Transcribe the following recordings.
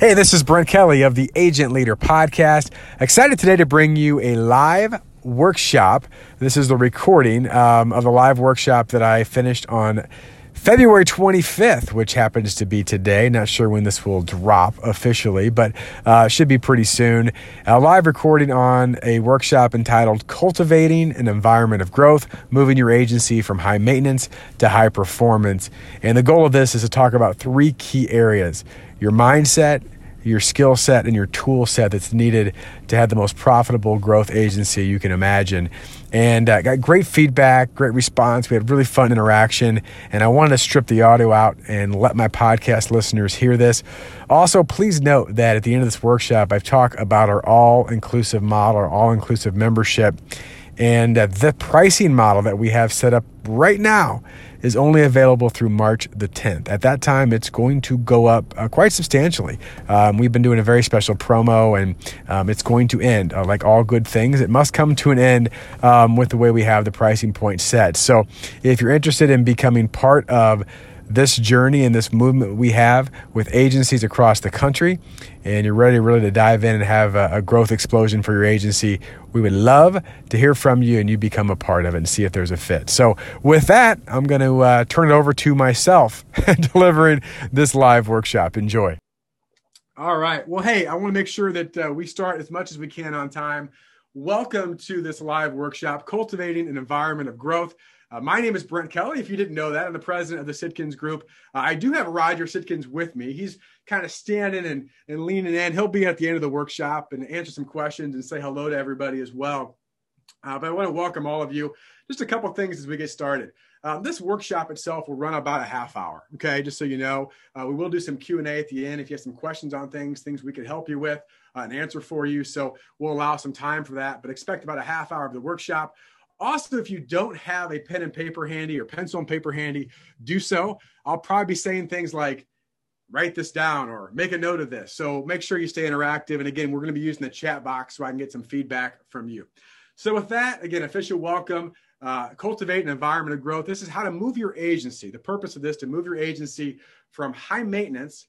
Hey, this is Brent Kelly of the Agent Leader Podcast. Excited today to bring you a live workshop. This is the recording um, of the live workshop that I finished on February 25th, which happens to be today. Not sure when this will drop officially, but uh, should be pretty soon. A live recording on a workshop entitled Cultivating an Environment of Growth, Moving Your Agency from High Maintenance to High Performance. And the goal of this is to talk about three key areas your mindset, your skill set, and your tool set that's needed to have the most profitable growth agency you can imagine. And uh, got great feedback, great response. We had really fun interaction, and I wanted to strip the audio out and let my podcast listeners hear this. Also, please note that at the end of this workshop, I've talked about our all inclusive model, our all inclusive membership, and uh, the pricing model that we have set up right now is only available through March the 10th. At that time, it's going to go up uh, quite substantially. Um, we've been doing a very special promo, and um, it's going to end. Uh, like all good things, it must come to an end um, with the way we have the pricing point set. So, if you're interested in becoming part of this journey and this movement we have with agencies across the country, and you're ready really to dive in and have a, a, growth explosion for your agency, we would love to hear from you and you become a part of it and see if there's a fit. So, with that, I'm going to uh, turn it over to myself delivering this live workshop. Enjoy. All right. Well, hey, I want to make sure that uh, we start as much as we can on time. Welcome to this live workshop, Cultivating an Environment of Growth. Uh, my name is Brent Kelly. If you didn't know that, I'm the president of the Sitkins Group. Uh, I do have Roger Sitkins with me. He's kind of standing and, and leaning in. He'll be at the end of the workshop and answer some questions and say hello to everybody as well. Uh, but I want to welcome all of you. Just a couple things as we get started. Um, this workshop itself will run about a half hour. Okay, just so you know, uh, we will do some Q and A at the end if you have some questions on things, things we could help you with, an answer for you. So we'll allow some time for that. But expect about a half hour of the workshop. Also, if you don't have a pen and paper handy or pencil and paper handy, do so. I'll probably be saying things like, write this down or make a note of this. So make sure you stay interactive. And again, we're going to be using the chat box so I can get some feedback from you. So with that, again, official welcome. Uh, cultivate an environment of growth. This is how to move your agency. The purpose of this to move your agency from high maintenance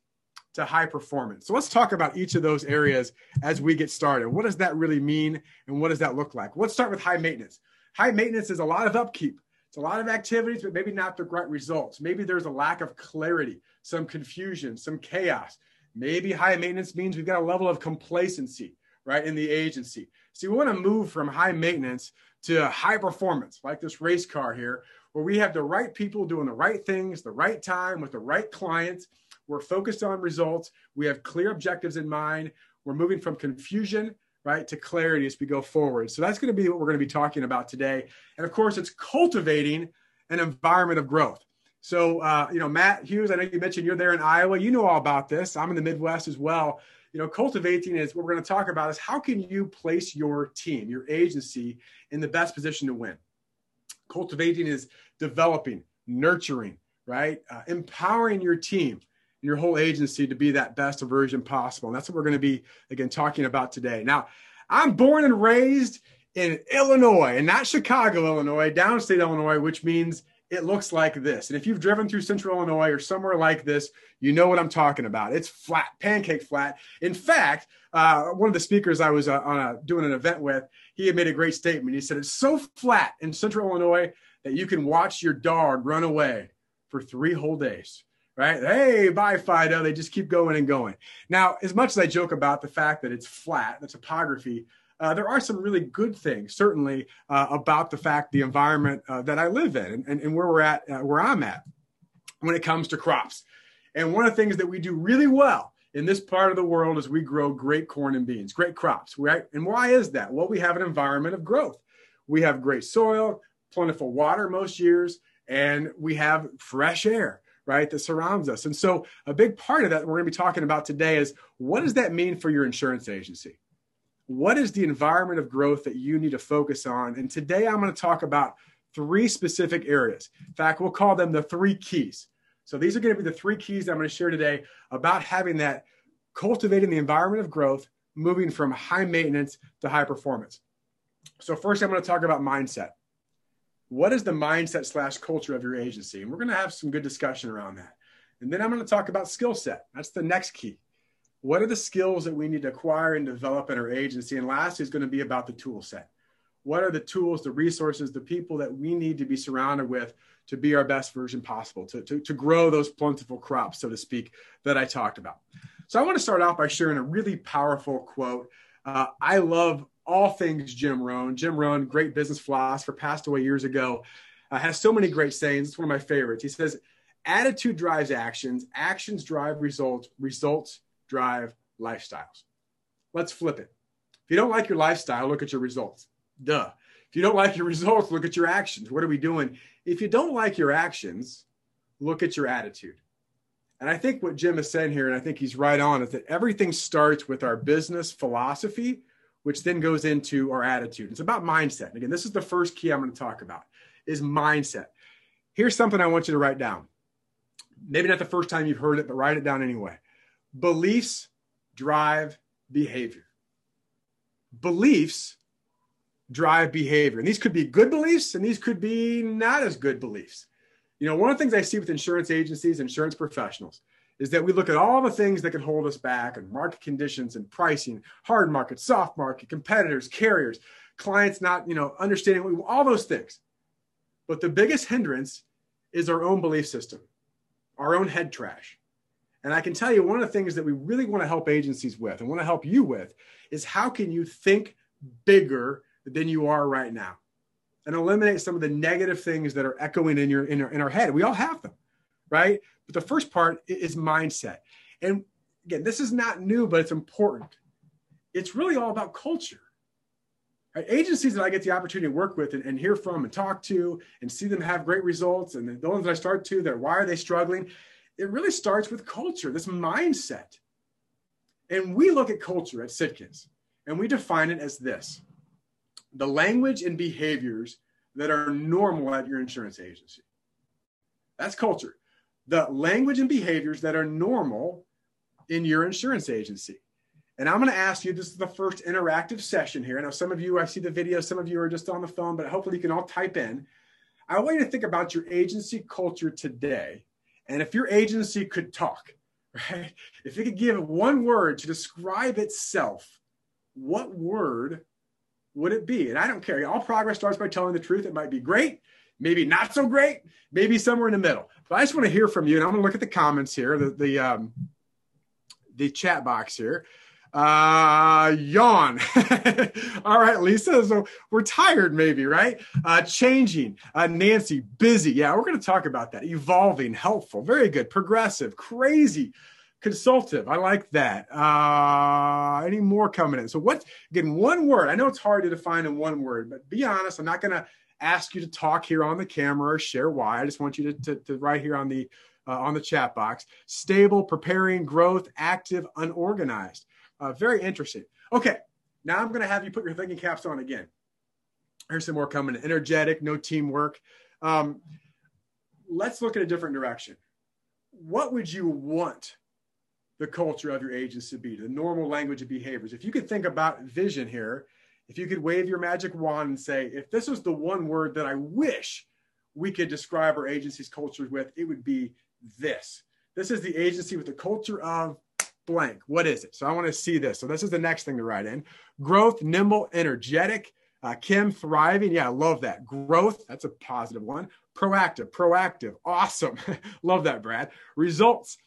to high performance. So let's talk about each of those areas as we get started. What does that really mean and what does that look like? Let's start with high maintenance. High maintenance is a lot of upkeep. It's a lot of activities, but maybe not the great results. Maybe there's a lack of clarity, some confusion, some chaos. Maybe high maintenance means we've got a level of complacency, right, in the agency. See, we want to move from high maintenance to high performance, like this race car here, where we have the right people doing the right things, the right time with the right clients. We're focused on results. We have clear objectives in mind. We're moving from confusion right, to clarity as we go forward. So that's going to be what we're going to be talking about today. And of course, it's cultivating an environment of growth. So, uh, you know, Matt Hughes, I know you mentioned you're there in Iowa. You know all about this. I'm in the Midwest as well. You know, cultivating is what we're going to talk about is how can you place your team, your agency in the best position to win? Cultivating is developing, nurturing, right? Uh, empowering your team your whole agency to be that best version possible. And that's what we're going to be, again, talking about today. Now, I'm born and raised in Illinois and not Chicago, Illinois, downstate Illinois, which means it looks like this. And if you've driven through central Illinois or somewhere like this, you know what I'm talking about. It's flat, pancake flat. In fact, uh, one of the speakers I was uh, on a, doing an event with, he had made a great statement. He said, It's so flat in central Illinois that you can watch your dog run away for three whole days right? Hey, bye, Fido. They just keep going and going. Now, as much as I joke about the fact that it's flat, the topography, uh, there are some really good things, certainly, uh, about the fact, the environment uh, that I live in and, and, where we're at, uh, where I'm at when it comes to crops. And one of the things that we do really well in this part of the world is we grow great corn and beans, great crops, right? And why is that? Well, we have an environment of growth. We have great soil, plentiful water most years, and we have fresh air right, that surrounds us. And so, a big part of that we're going to be talking about today is what does that mean for your insurance agency? What is the environment of growth that you need to focus on? And today, I'm going to talk about three specific areas. In fact, we'll call them the three keys. So, these are going to be the three keys I'm going to share today about having that cultivating the environment of growth, moving from high maintenance to high performance. So, first, I'm going to talk about mindset what is the mindset slash culture of your agency? And we're going to have some good discussion around that. And then I'm going to talk about skill set. That's the next key. What are the skills that we need to acquire and develop in our agency? And last is going to be about the tool set. What are the tools, the resources, the people that we need to be surrounded with to be our best version possible, to, to, to grow those plentiful crops, so to speak, that I talked about? So I want to start off by sharing a really powerful quote. Uh, I love all things Jim Rohn. Jim Rohn, great business philosopher, passed away years ago, uh, has so many great sayings. It's one of my favorites. He says, Attitude drives actions, actions drive results, results drive lifestyles. Let's flip it. If you don't like your lifestyle, look at your results. Duh. If you don't like your results, look at your actions. What are we doing? If you don't like your actions, look at your attitude. And I think what Jim is saying here, and I think he's right on, is that everything starts with our business philosophy, which then goes into our attitude. It's about mindset. And again, this is the first key I'm going to talk about is mindset. Here's something I want you to write down maybe not the first time you've heard it, but write it down anyway. Beliefs drive behavior. Beliefs drive behavior. And these could be good beliefs and these could be not as good beliefs. You know, one of the things I see with insurance agencies, insurance professionals, is that we look at all the things that can hold us back and market conditions and pricing, hard market, soft market, competitors, carriers, clients not, you know, understanding all those things. But the biggest hindrance is our own belief system our own head trash. And I can tell you one of the things that we really want to help agencies with and want to help you with is how can you think bigger than you are right now and eliminate some of the negative things that are echoing in your in our, in our head. We all have them, right? But the first part is mindset. And again, this is not new, but it's important. It's really all about culture. Right? Agencies that I get the opportunity to work with and, and, hear from and talk to and see them have great results, and the ones that I start to, that why are they struggling? It really starts with culture, this mindset. And we look at culture at Sitkins and we define it as this the language and behaviors that are normal at your insurance agency. That's culture. The language and behaviors that are normal in your insurance agency. And I'm going to ask you, this is the first interactive session here. I know some of you, I see the video, some of you are just on the phone, but hopefully you can all type in. I want you to think about your agency culture today. And if your agency could talk, right? If it could give one word to describe itself, what word would it be? And I don't care. All progress starts by telling the truth. It might be great, maybe not so great, maybe somewhere in the middle. I just want to hear from you. And I'm going to look at the comments here, the, the, um, the chat box here. Uh, yawn. All right, Lisa. So we're tired, maybe, right? Uh, changing. Uh, Nancy, busy. Yeah, we're going to talk about that. Evolving, helpful, very good. Progressive, crazy, consultative. I like that. Uh, any more coming in? So what? Again, one word. I know it's hard to define in one word, but be honest. I'm not going to ask you to talk here on the camera or share why. I just want you to, to, to write here on the uh, on the chat box. Stable, preparing, growth, active, unorganized. Uh, very interesting. Okay, now I'm going to have you put your thinking caps on again. Here's some more coming. Energetic, no teamwork. Um, let's look at a different direction. What would you want the culture of your agency to be? The normal language of behaviors. If you could think about vision here, if you could wave your magic wand and say, if this was the one word that I wish we could describe our agency's culture with, it would be this. This is the agency with the culture of blank. What is it? So I want to see this. So this is the next thing to write in. Growth, nimble, energetic. Uh, Kim, thriving. Yeah, I love that. Growth, that's a positive one. Proactive, proactive. Awesome. love that, Brad. Results,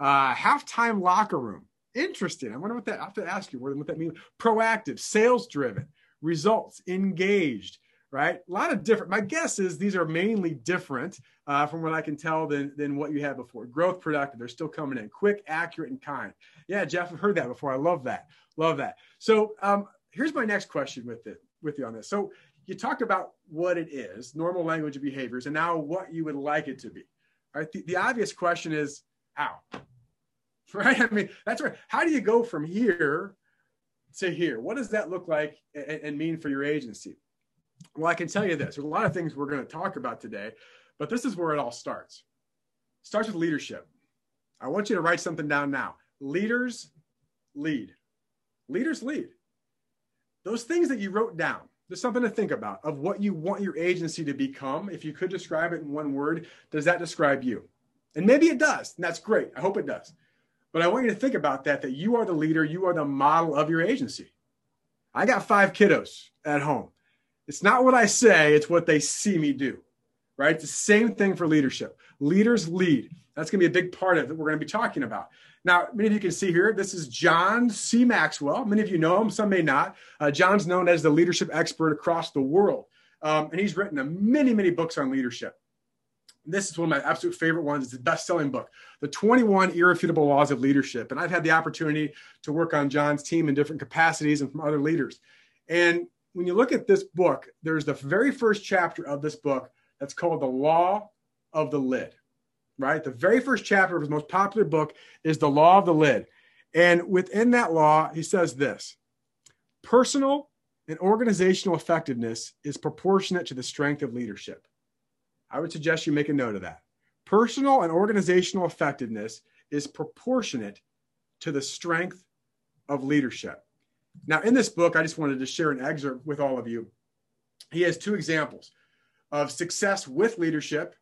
uh, halftime locker room. Interesting. I wonder what that, I have to ask you what, that means. Proactive, sales driven. Results, engaged right? A lot of different. My guess is these are mainly different uh, from what I can tell than than what you had before. Growth, productive. They're still coming in quick, accurate, and kind. Yeah, Jeff, I've heard that before. I love that. Love that. So um, here's my next question with it with you on this. So you talked about what it is, normal language of behaviors, and now what you would like it to be. Right. The, the obvious question is how. Right. I mean, that's right. How do you go from here to here? What does that look like and, mean for your agency? Well, I can tell you this. There's a lot of things we're going to talk about today, but this is where it all starts. It starts with leadership. I want you to write something down now. Leaders lead. Leaders lead. Those things that you wrote down, there's something to think about of what you want your agency to become. If you could describe it in one word, does that describe you? And maybe it does, and that's great. I hope it does. But I want you to think about that, that you are the leader, you are the model of your agency. I got five kiddos at home. It's not what I say, it's what they see me do, right? It's the same thing for leadership. Leaders lead. That's going to be a big part of it we're going to be talking about. Now, many of you can see here, this is John C. Maxwell. Many of you know him, some may not. Uh, John's known as the leadership expert across the world. Um, and he's written many, many books on leadership. This is one of my absolute favorite ones. It's the best selling book, The 21 Irrefutable Laws of Leadership. And I've had the opportunity to work on John's team in different capacities and from other leaders. And when you look at this book, there's the very first chapter of this book that's called The Law of the Lid, right? The very first chapter of his most popular book is The Law of the Lid. And within that law, he says this personal and organizational effectiveness is proportionate to the strength of leadership. I would suggest you make a note of that. Personal and organizational effectiveness is proportionate to the strength of leadership. Now, in this book, I just wanted to share an excerpt with all of you. He has two examples of success with leadership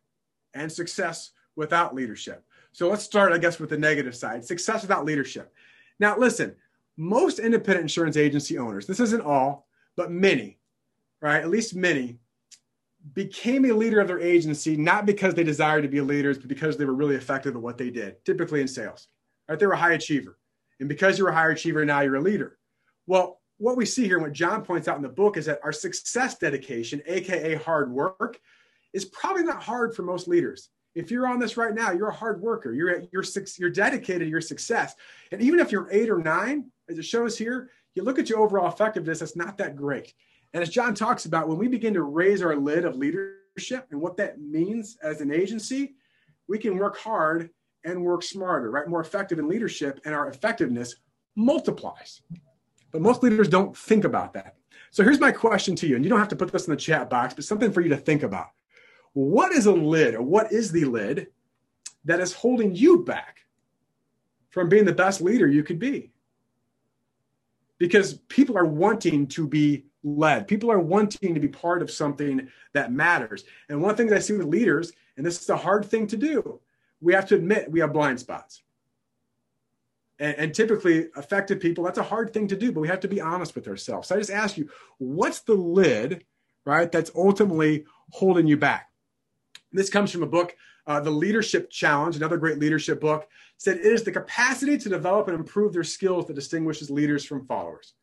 and success without leadership. So let's start, I guess, with the negative side success without leadership. Now, listen, most independent insurance agency owners, this isn't all, but many, right? At least many became a leader of their agency not because they desired to be leaders, but because they were really effective at what they did, typically in sales. Right? They were a high achiever. And because you're a high achiever, now you're a leader. Well, what we see here, and what John points out in the book, is that our success dedication, aka hard work, is probably not hard for most leaders. If you're on this right now, you're a hard worker. You're you're you're dedicated to your success. And even if you're eight or nine, as it shows here, you look at your overall effectiveness, that's not that great. And as John talks about, when we begin to raise our lid of leadership and what that means as an agency, we can work hard and work smarter, right? More effective in leadership, and our effectiveness multiplies. But most leaders don't think about that. So here's my question to you, and you don't have to put this in the chat box, but something for you to think about. What is a lid, or what is the lid that is holding you back from being the best leader you could be? Because people are wanting to be led. People are wanting to be part of something that matters. And one the things I see with leaders, and this is a hard thing to do, we have to admit we have blind spots. And, and, typically, effective people, that's a hard thing to do, but we have to be honest with ourselves. So I just ask you, what's the lid, right, that's ultimately holding you back? This comes from a book, uh, The Leadership Challenge, another great leadership book, said it is the capacity to develop and improve their skills that distinguishes leaders from followers.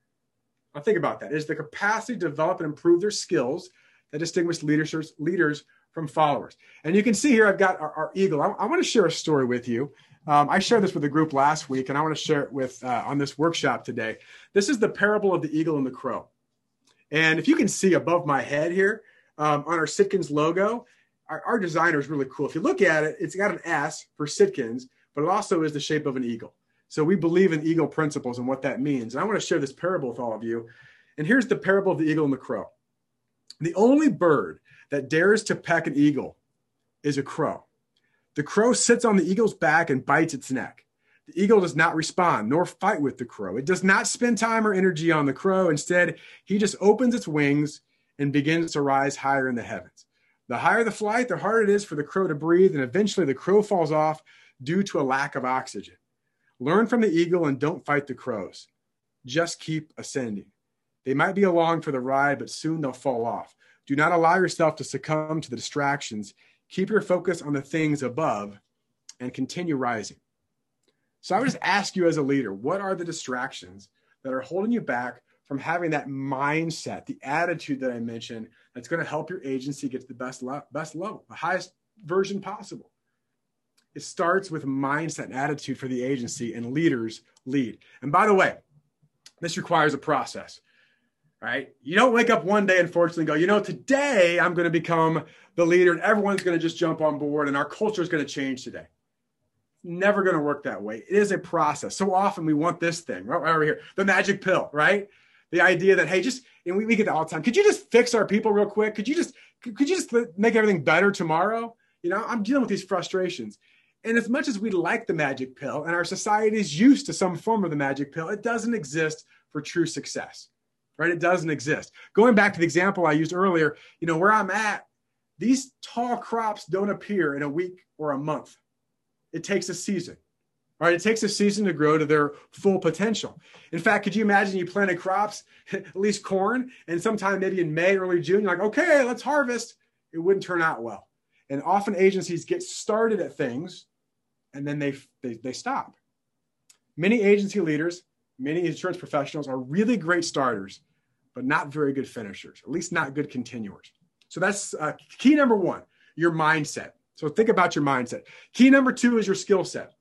Now think about that. It is the capacity to develop and improve their skills that distinguish leaders, leaders from followers. And you can see here, I've got our, our eagle. I, I, want to share a story with you. Um, I shared this with a group last week, and I want to share it with uh, on this workshop today. This is the parable of the eagle and the crow. And if you can see above my head here um, on our Sitkins logo, our, our designer is really cool. If you look at it, it's got an S for Sitkins, but it also is the shape of an eagle. So we believe in eagle principles and what that means. And I want to share this parable with all of you. And here's the parable of the eagle and the crow. The only bird that dares to peck an eagle is a crow. The crow sits on the eagle's back and bites its neck. The eagle does not respond nor fight with the crow. It does not spend time or energy on the crow. Instead, he just opens its wings and begins to rise higher in the heavens. The higher the flight, the harder it is for the crow to breathe, and eventually the crow falls off due to a lack of oxygen. Learn from the eagle and don't fight the crows. Just keep ascending. They might be along for the ride, but soon they'll fall off. Do not allow yourself to succumb to the distractions. Keep your focus on the things above and continue rising. So I would just ask you as a leader, what are the distractions that are holding you back from having that mindset, the attitude that I mentioned, that's going to help your agency get to the best, le- best level, the highest version possible? It starts with mindset and attitude for the agency, and leaders lead. And by the way, this requires a process, right? You don't wake up one day, unfortunately, go, you know, today I'm going to become the leader and everyone's going to just jump on board and our culture is going to change today. Never going to work that way. It is a process. So often we want this thing right over here, the magic pill, right? The idea that, hey, just, and we, we get that all the time. Could you just fix our people real quick? Could you just, could you just make everything better tomorrow? You know, I'm dealing with these frustrations. And as much as we like the magic pill and our society is used to some form of the magic pill, it doesn't exist for true success, right? It doesn't exist. Going back to the example I used earlier, you know, where I'm at, these tall crops don't appear in a week or a month. It takes a season, Right? It takes a season to grow to their full potential. In fact, could you imagine you planted crops, at least corn, and sometime maybe in May, early June, you're like, okay, let's harvest. It wouldn't turn out well. And often agencies get started at things and then they, they, they stop. Many agency leaders, many insurance professionals are really great starters, but not very good finishers, at least not good continuers. So that's uh, key number one, your mindset. So think about your mindset. Key number two is your skill set.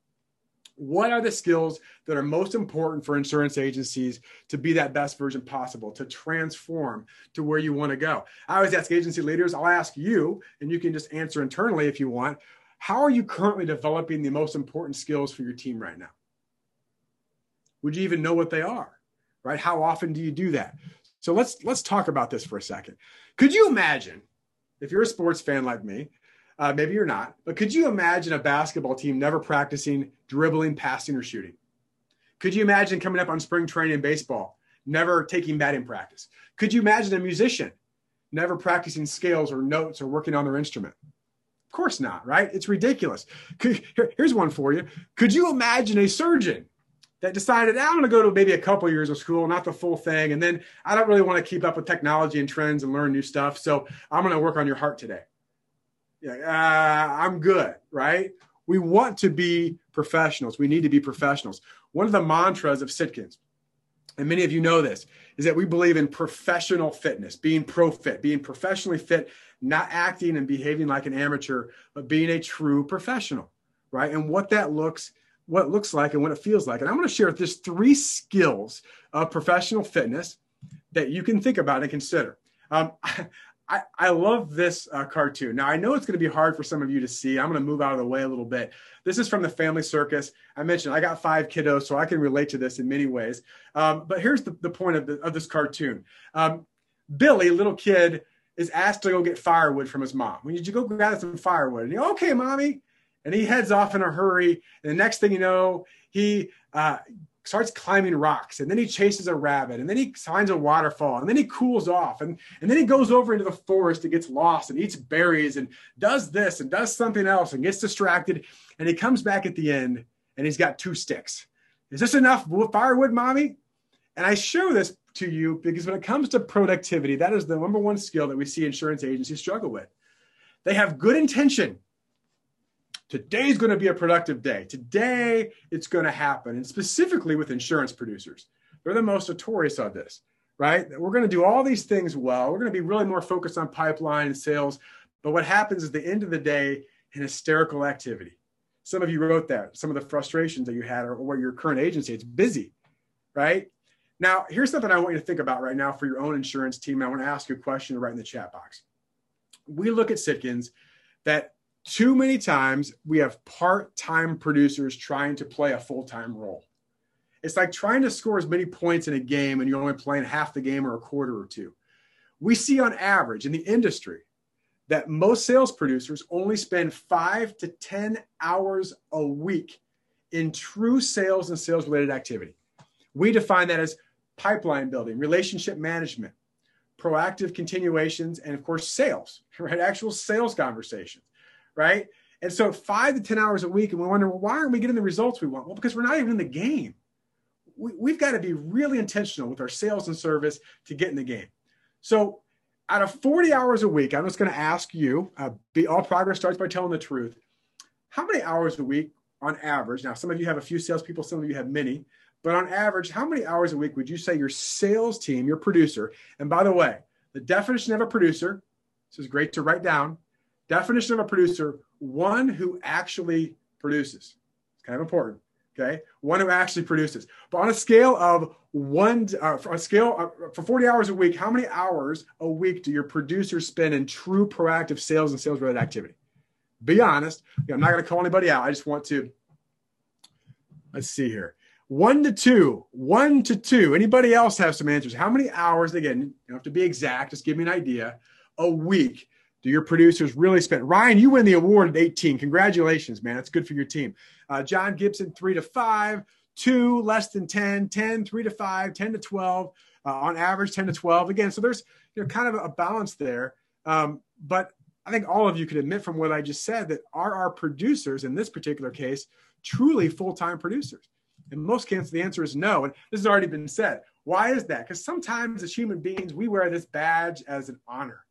What are the skills that are most important for insurance agencies to be that best version possible, to transform to where you want to go? I always ask agency leaders, I'll ask you, and you can just answer internally if you want. How are you currently developing the most important skills for your team right now? Would you even know what they are? Right? How often do you do that? So let's let's talk about this for a second. Could you imagine if you're a sports fan like me, uh, maybe you're not, but could you imagine a basketball team never practicing dribbling, passing, or shooting? Could you imagine coming up on spring training in baseball, never taking batting practice? Could you imagine a musician never practicing scales or notes or working on their instrument? Of course not, right? It's ridiculous. Could, here, here's one for you. Could you imagine a surgeon that decided I'm going to go to maybe a couple years of school, not the full thing, and then I don't really want to keep up with technology and trends and learn new stuff, so I'm going to work on your heart today yeah, uh, I'm good, right? We want to be professionals. We need to be professionals. One of the mantras of Sitkins, and many of you know this, is that we believe in professional fitness, being pro fit, being professionally fit, not acting and behaving like an amateur, but being a true professional, right? And what that looks what it looks like and what it feels like. And I'm going to share just three skills of professional fitness that you can think about and consider. Um, I, I love this uh, cartoon. Now, I know it's going to be hard for some of you to see. I'm going to move out of the way a little bit. This is from the Family Circus. I mentioned I got five kiddos, so I can relate to this in many ways. Um, but here's the, the point of, the, of this cartoon um, Billy, little kid, is asked to go get firewood from his mom. When did you go grab some firewood? And he, okay, mommy. And he heads off in a hurry. And the next thing you know, he uh, starts climbing rocks and then he chases a rabbit and then he finds a waterfall and then he cools off and, and then he goes over into the forest and gets lost and eats berries and does this and does something else and gets distracted and he comes back at the end and he's got two sticks. Is this enough firewood, mommy? And I show this to you because when it comes to productivity, that is the number one skill that we see insurance agencies struggle with. They have good intention Today's going to be a productive day. Today, it's going to happen. And specifically with insurance producers, they're the most notorious of this, right? We're going to do all these things well. We're going to be really more focused on pipeline and sales. But what happens is the end of the day, an hysterical activity. Some of you wrote that, some of the frustrations that you had or, or your current agency, it's busy, right? Now, here's something I want you to think about right now for your own insurance team. I want to ask you a question write in the chat box. We look at Sitkins that too many times we have part-time producers trying to play a full-time role. It's like trying to score as many points in a game and you're only playing half the game or a quarter or two. We see on average in the industry that most sales producers only spend five to 10 hours a week in true sales and sales related activity. We define that as pipeline building, relationship management, proactive continuations, and of course, sales, right? Actual sales conversations right? And so five to 10 hours a week, and we wonder, well, why aren't we getting the results we want? Well, because we're not even in the game. We, have got to be really intentional with our sales and service to get in the game. So out of 40 hours a week, I'm just going to ask you, uh, be, all progress starts by telling the truth. How many hours a week on average? Now, some of you have a few salespeople, some of you have many, but on average, how many hours a week would you say your sales team, your producer, and by the way, the definition of a producer, this is great to write down, Definition of a producer one who actually produces. It's kind of important. Okay. One who actually produces. But on a scale of one, uh, a scale uh, for 40 hours a week, how many hours a week do your producers spend in true proactive sales and sales related activity? Be honest. I'm not going to call anybody out. I just want to, let's see here. One to two, one to two. Anybody else have some answers? How many hours, again, you don't have to be exact, just give me an idea, a week do your producers really spend? Ryan, you win the award at 18. Congratulations, man. That's good for your team. Uh, John Gibson, three to five, two less than 10, 10, three to five, 10 to 12, uh, on average, 10 to 12. Again, so there's you know kind of a balance there. Um, but I think all of you could admit from what I just said that are our producers in this particular case truly full time producers? In most cases, the answer is no. And this has already been said. Why is that? Because sometimes as human beings, we wear this badge as an honor.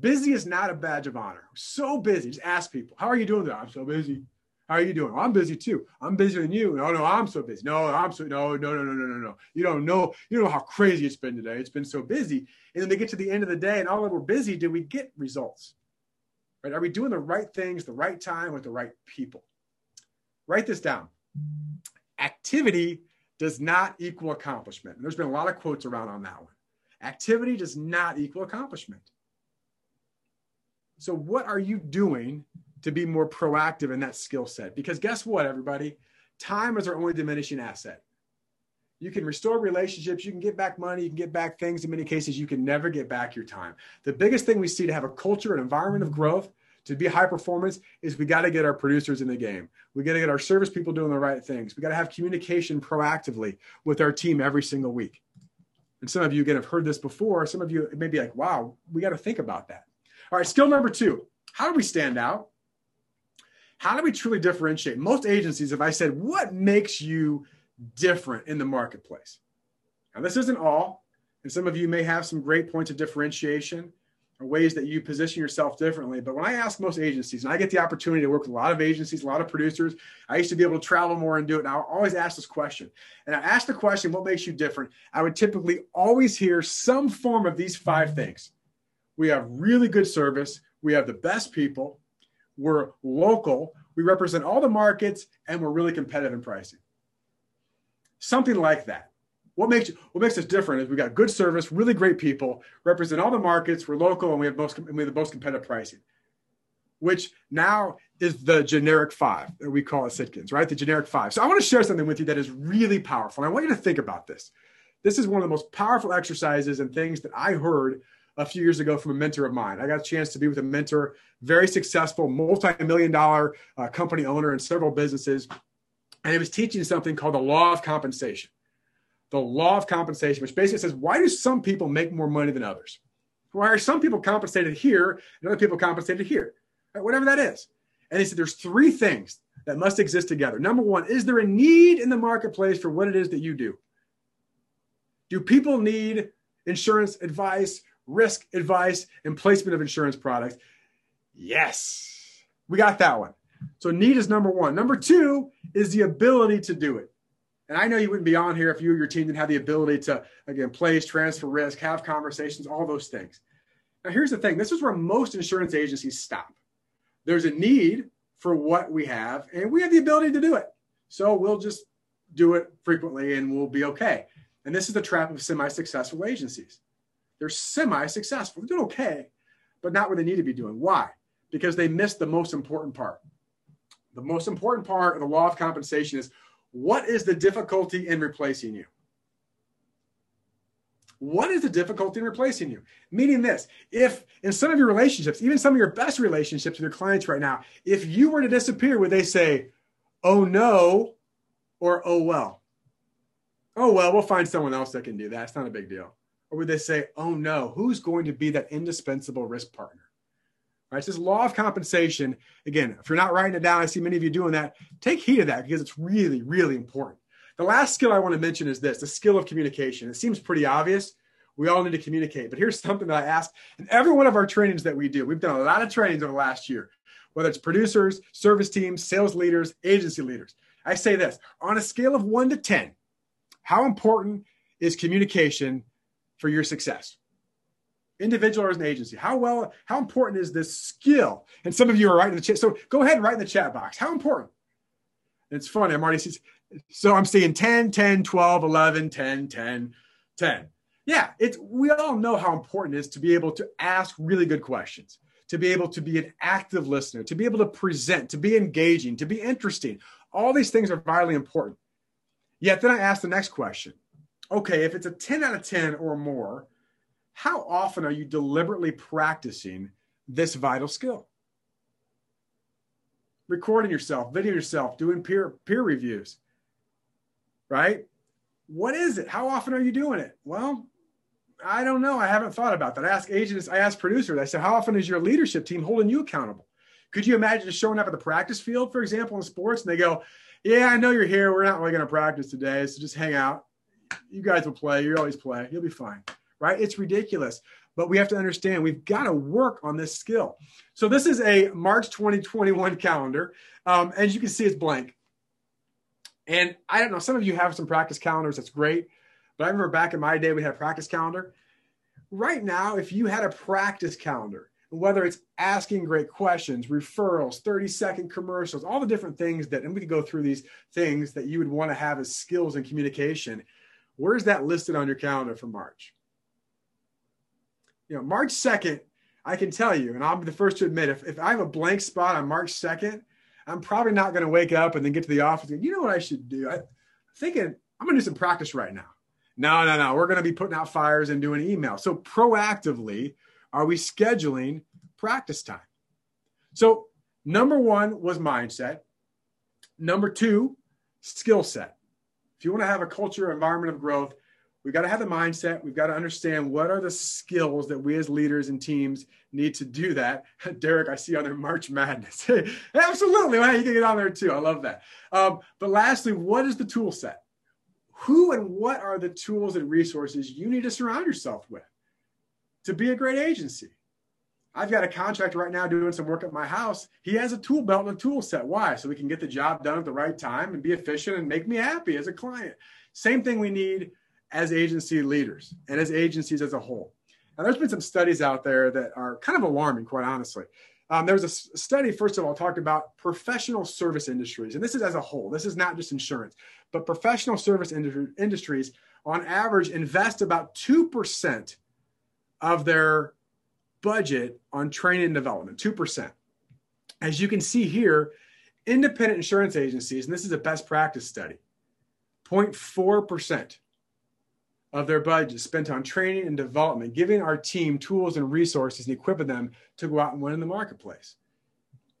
Busy is not a badge of honor. So busy. Just ask people, how are you doing? I'm so busy. How are you doing? Well, I'm busy too. I'm busier than you. No, no, I'm so busy. No, I'm so no, no, no, no, no, no, no. You don't know. You don't know how crazy it's been today. It's been so busy. And then they get to the end of the day, and all that we're busy, do we get results? Right? Are we doing the right things, the right time, with the right people? Write this down. Activity does not equal accomplishment. And there's been a lot of quotes around on that one. Activity does not equal accomplishment. So, what are you doing to be more proactive in that skill set? Because guess what, everybody? Time is our only diminishing asset. You can restore relationships, you can get back money, you can get back things. In many cases, you can never get back your time. The biggest thing we see to have a culture, an environment of growth, to be high performance is we got to get our producers in the game. We got to get our service people doing the right things. We got to have communication proactively with our team every single week. And some of you again have heard this before. Some of you may be like, wow, we got to think about that. All right, skill number two. How do we stand out? How do we truly differentiate? Most agencies, if I said, what makes you different in the marketplace? Now, this isn't all, and some of you may have some great points of differentiation or ways that you position yourself differently. But when I ask most agencies, and I get the opportunity to work with a lot of agencies, a lot of producers, I used to be able to travel more and do it. And I always ask this question. And I ask the question, what makes you different? I would typically always hear some form of these five things. We have really good service. We have the best people. We're local. We represent all the markets and we're really competitive in pricing. Something like that. What makes what makes us different is we've got good service, really great people, represent all the markets. We're local, and we have most we have the most competitive pricing, which now is the generic five that we call it Sitkins, right? The generic five. So I want to share something with you that is really powerful. And I want you to think about this. This is one of the most powerful exercises and things that I heard a few years ago from a mentor of mine. I got a chance to be with a mentor, very successful, multi-million dollar uh, company owner in several businesses, and he was teaching something called the law of compensation the law of compensation, which basically says, why do some people make more money than others? Why are some people compensated here and other people compensated here? Right, whatever that is. And he said, there's three things that must exist together. Number one, is there a need in the marketplace for what it is that you do? Do people need insurance advice, risk advice, and placement of insurance products? Yes, we got that one. So, need is number one. Number two is the ability to do it. And I know you wouldn't be on here if you or your team didn't have the ability to, again, place, transfer risk, have conversations, all those things. Now, here's the thing this is where most insurance agencies stop. There's a need for what we have, and we have the ability to do it. So we'll just do it frequently and we'll be okay. And this is the trap of semi successful agencies. They're semi successful, they're doing okay, but not where they need to be doing. Why? Because they missed the most important part. The most important part of the law of compensation is what is the difficulty in replacing you? What is the difficulty in replacing you? Meaning this, if in some of your relationships, even some of your best relationships with your clients right now, if you were to disappear, would they say, oh no, or oh well? Oh well, we'll find someone else that can do that. It's not a big deal. Or would they say, oh no, who's going to be that indispensable risk partner? Right? So this law of compensation, again, if you're not writing it down, I see many of you doing that. Take heed of that because it's really, really important. The last skill I want to mention is this the skill of communication. It seems pretty obvious. We all need to communicate. But here's something that I ask in every one of our trainings that we do. We've done a lot of trainings over the last year, whether it's producers, service teams, sales leaders, agency leaders. I say this on a scale of one to 10, how important is communication for your success? individual or as an agency? How well, how important is this skill? And some of you are writing in the chat. So go ahead and write in the chat box. How important? It's funny. I'm already so I'm seeing 10, 10, 12, 11, 10, 10, 10. Yeah, it's we all know how important it is to be able to ask really good questions, to be able to be an active listener, to be able to present, to be engaging, to be interesting. All these things are vitally important. Yet then I ask the next question. Okay, if it's a 10 out of 10 or more, how often are you deliberately practicing this vital skill? Recording yourself, videoing yourself, doing peer peer reviews. Right? What is it? How often are you doing it? Well, I don't know. I haven't thought about that. I ask agents, I ask producers, I said, how often is your leadership team holding you accountable? Could you imagine just showing up at the practice field, for example, in sports, and they go, Yeah, I know you're here. We're not really going to practice today, so just hang out. You guys will play. You always play. You'll be fine. Right? It's ridiculous. But we have to understand we've got to work on this skill. So this is a March 2021 calendar. Um, as you can see, it's blank. And I don't know, some of you have some practice calendars. That's great. But I remember back in my day, we had a practice calendar. Right now, if you had a practice calendar, whether it's asking great questions, referrals, 30 second commercials, all the different things that, and we could go through these things that you would want to have as skills in communication. Where's that listed on your calendar for March? You know, March 2nd, I can tell you, and I'll be the first to admit, if, if I have a blank spot on March 2nd, I'm probably not going to wake up and then get to the office and you know what I should do? I, am thinking I'm going to do some practice right now. No, no, no. We're going to be putting out fires and doing email. So proactively, are we scheduling practice time? So number one was mindset. Number two, skill set. If you want to have a culture environment of growth, we've got to have the mindset. We've got to understand what are the skills that we as leaders and teams need to do that. Derek, I see on their March Madness. Absolutely. Well, you can get on there too. I love that. Um, but lastly, what is the tool set? Who and what are the tools and resources you need to surround yourself with to be a great agency? I've got a contractor right now doing some work at my house. He has a tool belt and a tool set. Why? So we can get the job done at the right time and be efficient and make me happy as a client. Same thing we need as agency leaders and as agencies as a whole. Now, there's been some studies out there that are kind of alarming, quite honestly. Um, there was a study, first of all, talked about professional service industries, and this is as a whole. This is not just insurance, but professional service industries, on average, invest about two percent of their budget on training and development. Two percent. As you can see here, independent insurance agencies, and this is a best practice study, 0.4 percent of their budget spent on training and development, giving our team tools and resources and equipping them to go out and win in the marketplace.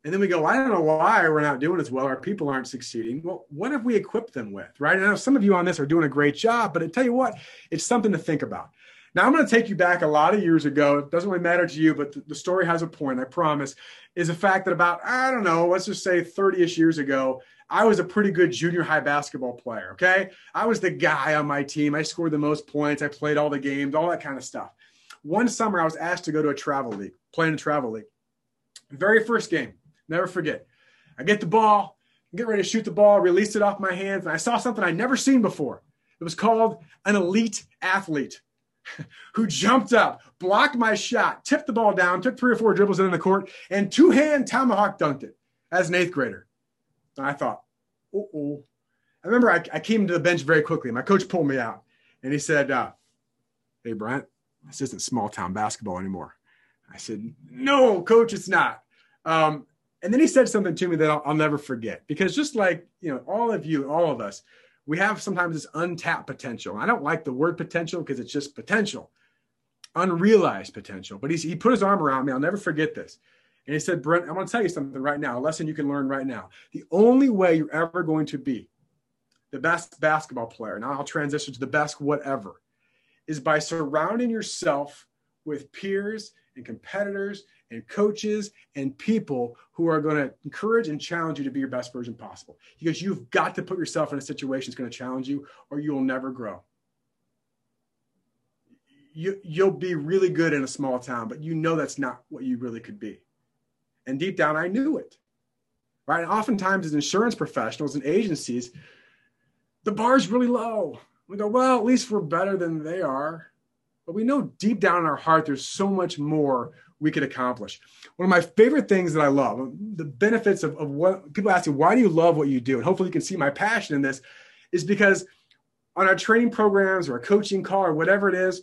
And then we go, I don't know why we're not doing as well. Our people aren't succeeding. Well, what have we equipped them with, right? And I know some of you on this are doing a great job, but I tell you what, it's something to think about. Now, I'm going to take you back a lot of years ago. It doesn't really matter to you, but the story has a point, I promise, is the fact that about, I don't know, let's just say 30 ish years ago, I was a pretty good junior high basketball player. Okay. I was the guy on my team. I scored the most points. I played all the games, all that kind of stuff. One summer, I was asked to go to a travel league, play in a travel league. Very first game, never forget. I get the ball, get ready to shoot the ball, release it off my hands, and I saw something I'd never seen before. It was called an elite athlete who jumped up, blocked my shot, tipped the ball down, took three or four dribbles in the court, and two hand tomahawk dunked it as an eighth grader. And I thought, oh, I remember I, I, came to the bench very quickly. My coach pulled me out and he said, uh, Hey, Brent, this isn't small town basketball anymore. I said, No, coach, it's not. Um, and then he said something to me that I'll, I'll never forget because just like, you know, all of you, all of us, we have sometimes this untapped potential. I don't like the word potential because it's just potential, unrealized potential. But he's, he put his arm around me. I'll never forget this. And he said, Brent, I'm going to tell you something right now, a lesson you can learn right now. The only way you're ever going to be the best basketball player, now I'll transition to the best whatever, is by surrounding yourself with peers and competitors and coaches and people who are going to encourage and challenge you to be your best version possible. Because you've got to put yourself in a situation that's going to challenge you or you will never grow. You, you'll be really good in a small town, but you know that's not what you really could be. And deep down, I knew it. Right. And oftentimes, as insurance professionals and agencies, the bar is really low. We go, well, at least we're better than they are. But we know deep down in our heart, there's so much more we could accomplish. One of my favorite things that I love, the benefits of, of what people ask me, why do you love what you do? And hopefully you can see my passion in this, is because on our training programs or a coaching call or whatever it is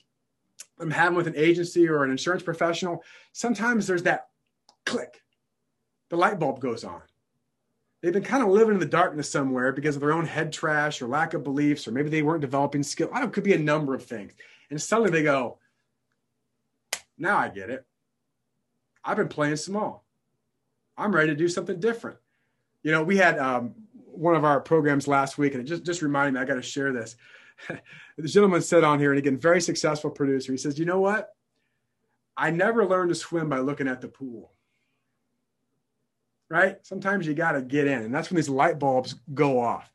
I'm having with an agency or an insurance professional, sometimes there's that click the light bulb goes on. They've been kind of living in the darkness somewhere because of their own head trash or lack of beliefs, or maybe they weren't developing skill. It could be a number of things. And suddenly they go, now I get it. I've been playing small. I'm ready to do something different. You know, we had um, one of our programs last week, and it just, just reminded me, I got to share this. the gentleman said on here, and again, very successful producer, he says, You know what? I never learned to swim by looking at the pool. right? Sometimes you got to get in, and that's when these light bulbs go off.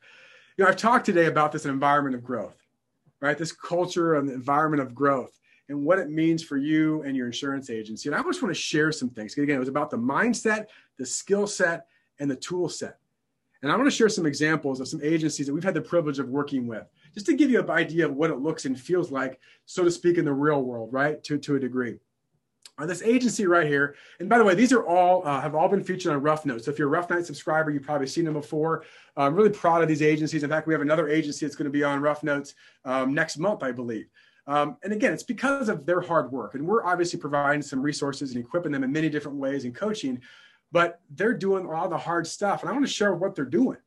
You know, I've talked today about this environment of growth, right? This culture and the environment of growth and what it means for you and your insurance agency. And I just want to share some things. Again, it was about the mindset, the skill set, and the tool set. And I want to share some examples of some agencies that we've had the privilege of working with, just to give you an idea of what it looks and feels like, so to speak, in the real world, right? To, to a degree. Uh, this agency right here, and by the way, these are all uh, have all been featured on Rough Notes. So if you're a Rough Notes subscriber, you've probably seen them before. Uh, I'm really proud of these agencies. In fact, we have another agency that's going to be on Rough Notes um, next month, I believe. Um, and again, it's because of their hard work. And we're obviously providing some resources and equipping them in many different ways and coaching, but they're doing all the hard stuff. And I want to share what they're doing.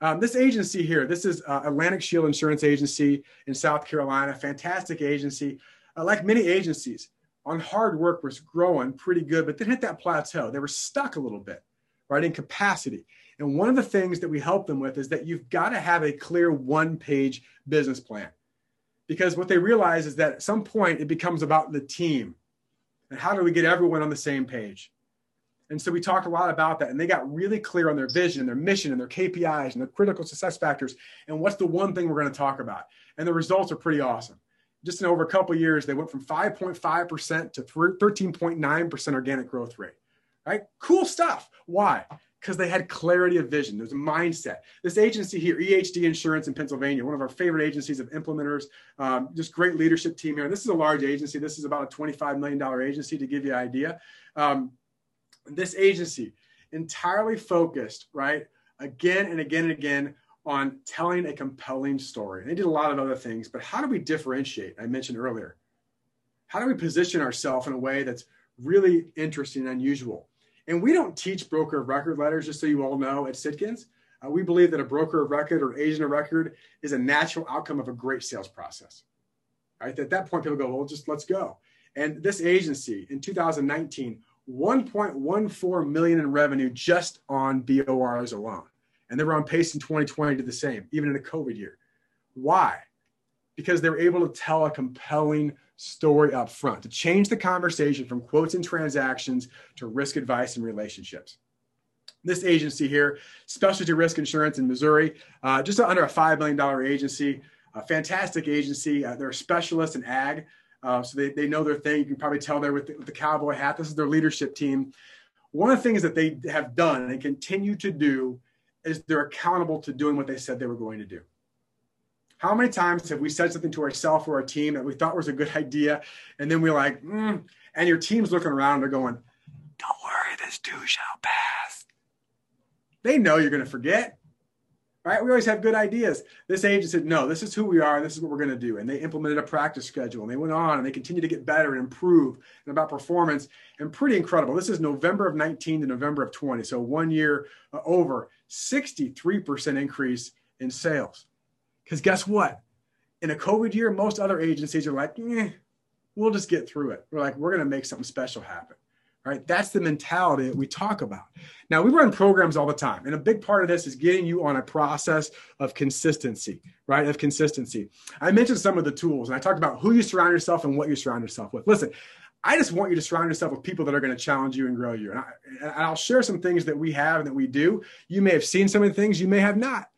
Um, this agency here, this is uh, Atlantic Shield Insurance Agency in South Carolina, fantastic agency. Uh, like many agencies, on hard work was growing pretty good, but then hit that plateau. They were stuck a little bit, right, in capacity. And one of the things that we help them with is that you've got to have a clear one page business plan. Because what they realize is that at some point it becomes about the team. And how do we get everyone on the same page? And so we talked a lot about that and they got really clear on their vision and their mission and their kpis and their critical success factors and what's the one thing we're going to talk about. And the results are pretty awesome just in over a couple years they went from 5.5% to 13.9% organic growth rate right cool stuff why because they had clarity of vision. There's a mindset. This agency here, EHD Insurance in Pennsylvania, one of our favorite agencies of implementers, um, just great leadership team here. This is a large agency. This is about a $25 million agency to give you an idea. Um, this agency entirely focused, right, again and again and again on telling a compelling story. They did a lot of other things, but how do we differentiate? I mentioned earlier. How do we position ourselves in a way that's really interesting and unusual? And we don't teach broker of record letters, just so you all know, at Sitkins. Uh, we believe that a broker of record or agent of record is a natural outcome of a great sales process. Right? At that point, people go, well, just let's go. And this agency in 2019, 1.14 million in revenue just on BORs alone. And they were on pace in 2020 to the same, even in a COVID year. Why? Because they were able to tell a compelling story up front to change the conversation from quotes and transactions to risk advice and relationships. This agency here, Specialty Risk Insurance in Missouri, uh, just under a $5 million agency, a fantastic agency. Uh, they're a specialist in ag, uh, so they, they know their thing. You can probably tell there with the, with the cowboy hat. This is their leadership team. One of the things that they have done and continue to do is they're accountable to doing what they said they were going to do. How many times have we said something to ourselves or our team that we thought was a good idea, and then we're like, mm, and your team's looking around, they're going, "Don't worry, this too shall pass." They know you're going to forget, right? We always have good ideas. This agent said, "No, this is who we are. This is what we're going to do," and they implemented a practice schedule, and they went on and they continued to get better and improve and about performance, and pretty incredible. This is November of 19 to November of 20, so one year uh, over 63% increase in sales. Because guess what? In a COVID year, most other agencies are like, eh, we'll just get through it. We're like, we're going to make something special happen. Right? That's the mentality that we talk about. Now, we run programs all the time. And a big part of this is getting you on a process of consistency, right? Of consistency. I mentioned some of the tools and I talked about who you surround yourself and what you surround yourself with. Listen, I just want you to surround yourself with people that are going to challenge you and grow you. And, I, will share some things that we have and that we do. You may have seen some of the things, you may have not.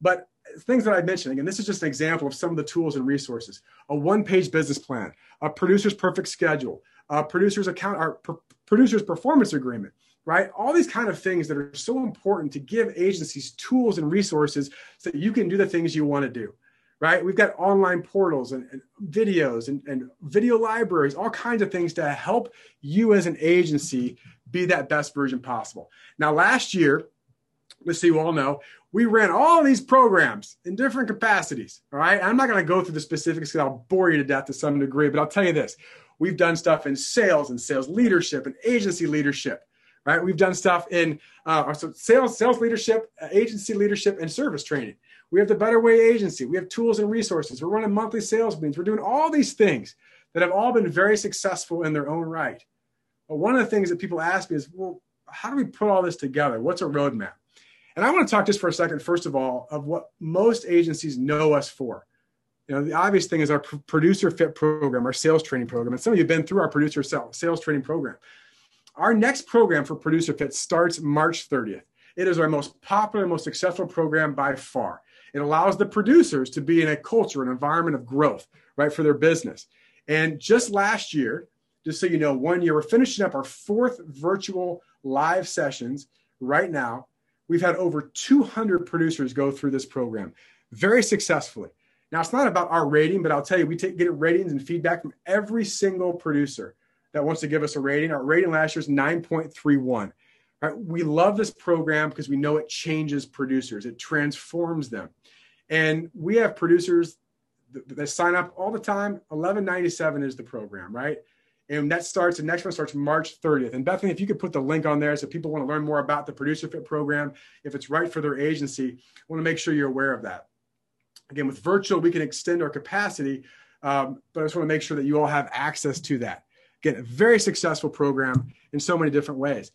But things that I mentioned. Again, this is just an example of some of the tools and resources. A one-page business plan, a producer's perfect schedule, a producer's account, or producer's performance agreement, right? All these kind of things that are so important to give agencies tools and resources so that you can do the things you want to do, right? We've got online portals and, and videos and, and video libraries, all kinds of things to help you as an agency be that best version possible. Now, last year, let's see, you all know, we ran all these programs in different capacities. All right. I'm not going to go through the specifics because I'll bore you to death to some degree, but I'll tell you this. We've done stuff in sales and sales leadership and agency leadership, right? We've done stuff in uh, sales, sales leadership, uh, agency leadership, and service training. We have the Better Way Agency. We have tools and resources. We're running monthly sales meetings. We're doing all these things that have all been very successful in their own right. But one of the things that people ask me is, well, how do we put all this together? What's a roadmap? And I want to talk just for a second, first of all, of what most agencies know us for. You know, the obvious thing is our producer fit program, our sales training program. And some of you have been through our producer sales training program. our next program for Producer Fit starts March 30th. It is our most popular, most successful program by far. It allows the producers to be in a culture, an environment of growth, right, for their business. And just last year, just so you know, one year, we're finishing up our fourth virtual live sessions right now. We've had over 200 producers go through this program very successfully. Now, it's not about our rating, but I'll tell you, we take, get ratings and feedback from every single producer that wants to give us a rating. Our rating last year is 9.31. Right? We love this program because we know it changes producers, it transforms them. And we have producers that, sign up all the time. 1197 is the program, right? And that starts, the next one starts March 30th. And Bethany, if you could put the link on there so people want to learn more about the Producer Fit program, if it's right for their agency, I want to make sure you're aware of that. Again, with virtual, we can extend our capacity, um, but I just want to make sure that you all have access to that. Again, a very successful program in so many different ways.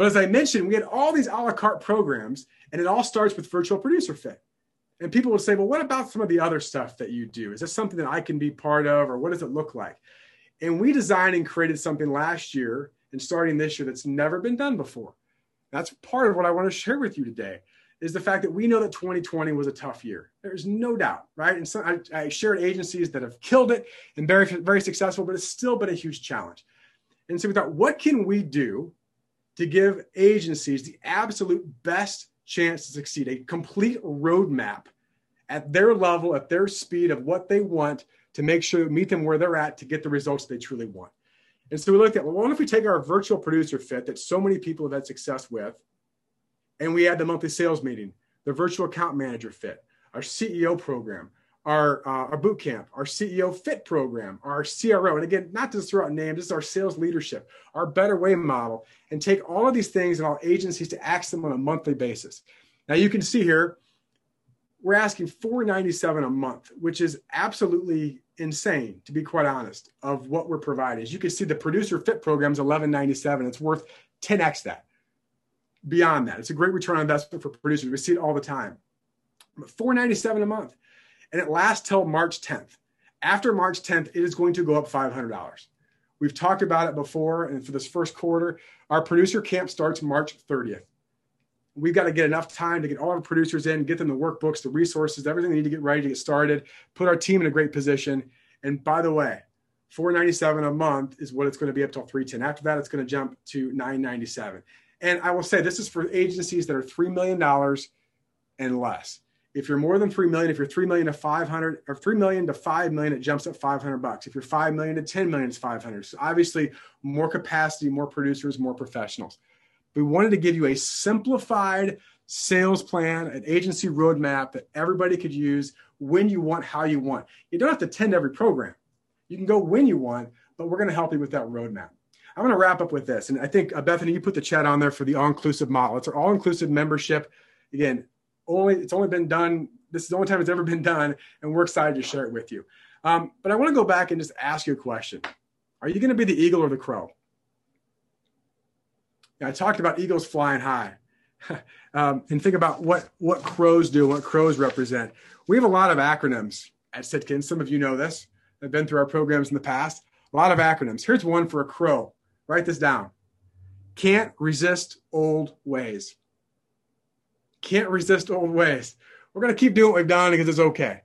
But as I mentioned, we had all these a la carte programs, and it all starts with Virtual Producer Fit. And people would say, well, what about some of the other stuff that you do? Is this something that I can be part of, or what does it look like? And we designed and created something last year and starting this year that's never been done before. That's part of what I want to share with you today is the fact that we know that 2020 was a tough year. There's no doubt, right? And so I, I shared agencies that have killed it and very, very successful, but it's still been a huge challenge. And so we thought, what can we do to give agencies the absolute best chance to succeed? A complete roadmap at their level, at their speed of what they want to make sure meet them where they're at to get the results they truly want. And so we looked at, well, what if we take our virtual producer fit that so many people have had success with, and we add the monthly sales meeting, the virtual account manager fit, our CEO program, our, uh, our boot camp, our CEO fit program, our CRO. And again, not to throw out names, this is our sales leadership, our better way model, and take all of these things and all agencies to ask them on a monthly basis. Now you can see here, we're asking 497 a month, which is absolutely insane, to be quite honest, of what we're providing. As you can see, the producer fit program is 1197. It's worth 10x that beyond that. It's a great return on investment for producers. We see it all the time. But 497 a month. And it lasts till March 10th. After March 10th, it is going to go up $500. We've talked about it before. And for this first quarter, our producer camp starts March 30th. We've got to get enough time to get all our producers in, get them the workbooks, the resources, everything they need to get ready to get started, put our team in a great position. And by the way, 497 a month is what it's going to be up till 310. After that, it's going to jump to 997. And I will say this is for agencies that are $3 million and less. If you're more than 3 million, if you're 3 million to 500 or 3 million to 5 million, it jumps up 500 bucks. If you're 5 million to 10 million, it's 500. So obviously more capacity, more producers, more professionals. We wanted to give you a simplified sales plan, an agency roadmap that everybody could use when you want, how you want. You don't have to attend every program. You can go when you want, but we're going to help you with that roadmap. I'm going to wrap up with this. And I think, uh, Bethany, you put the chat on there for the all inclusive model. It's our all inclusive membership. Again, only it's only been done. This is the only time it's ever been done. And we're excited to share it with you. Um, but I want to go back and just ask you a question Are you going to be the eagle or the crow? Now, I talked about eagles flying high. um, and think about what, what crows do, what crows represent. We have a lot of acronyms at Sitkins. Some of you know this. I've been through our programs in the past. A lot of acronyms. Here's one for a crow Write this down. Can't resist old ways. Can't resist old ways. We're going to keep doing what we've done because it's okay.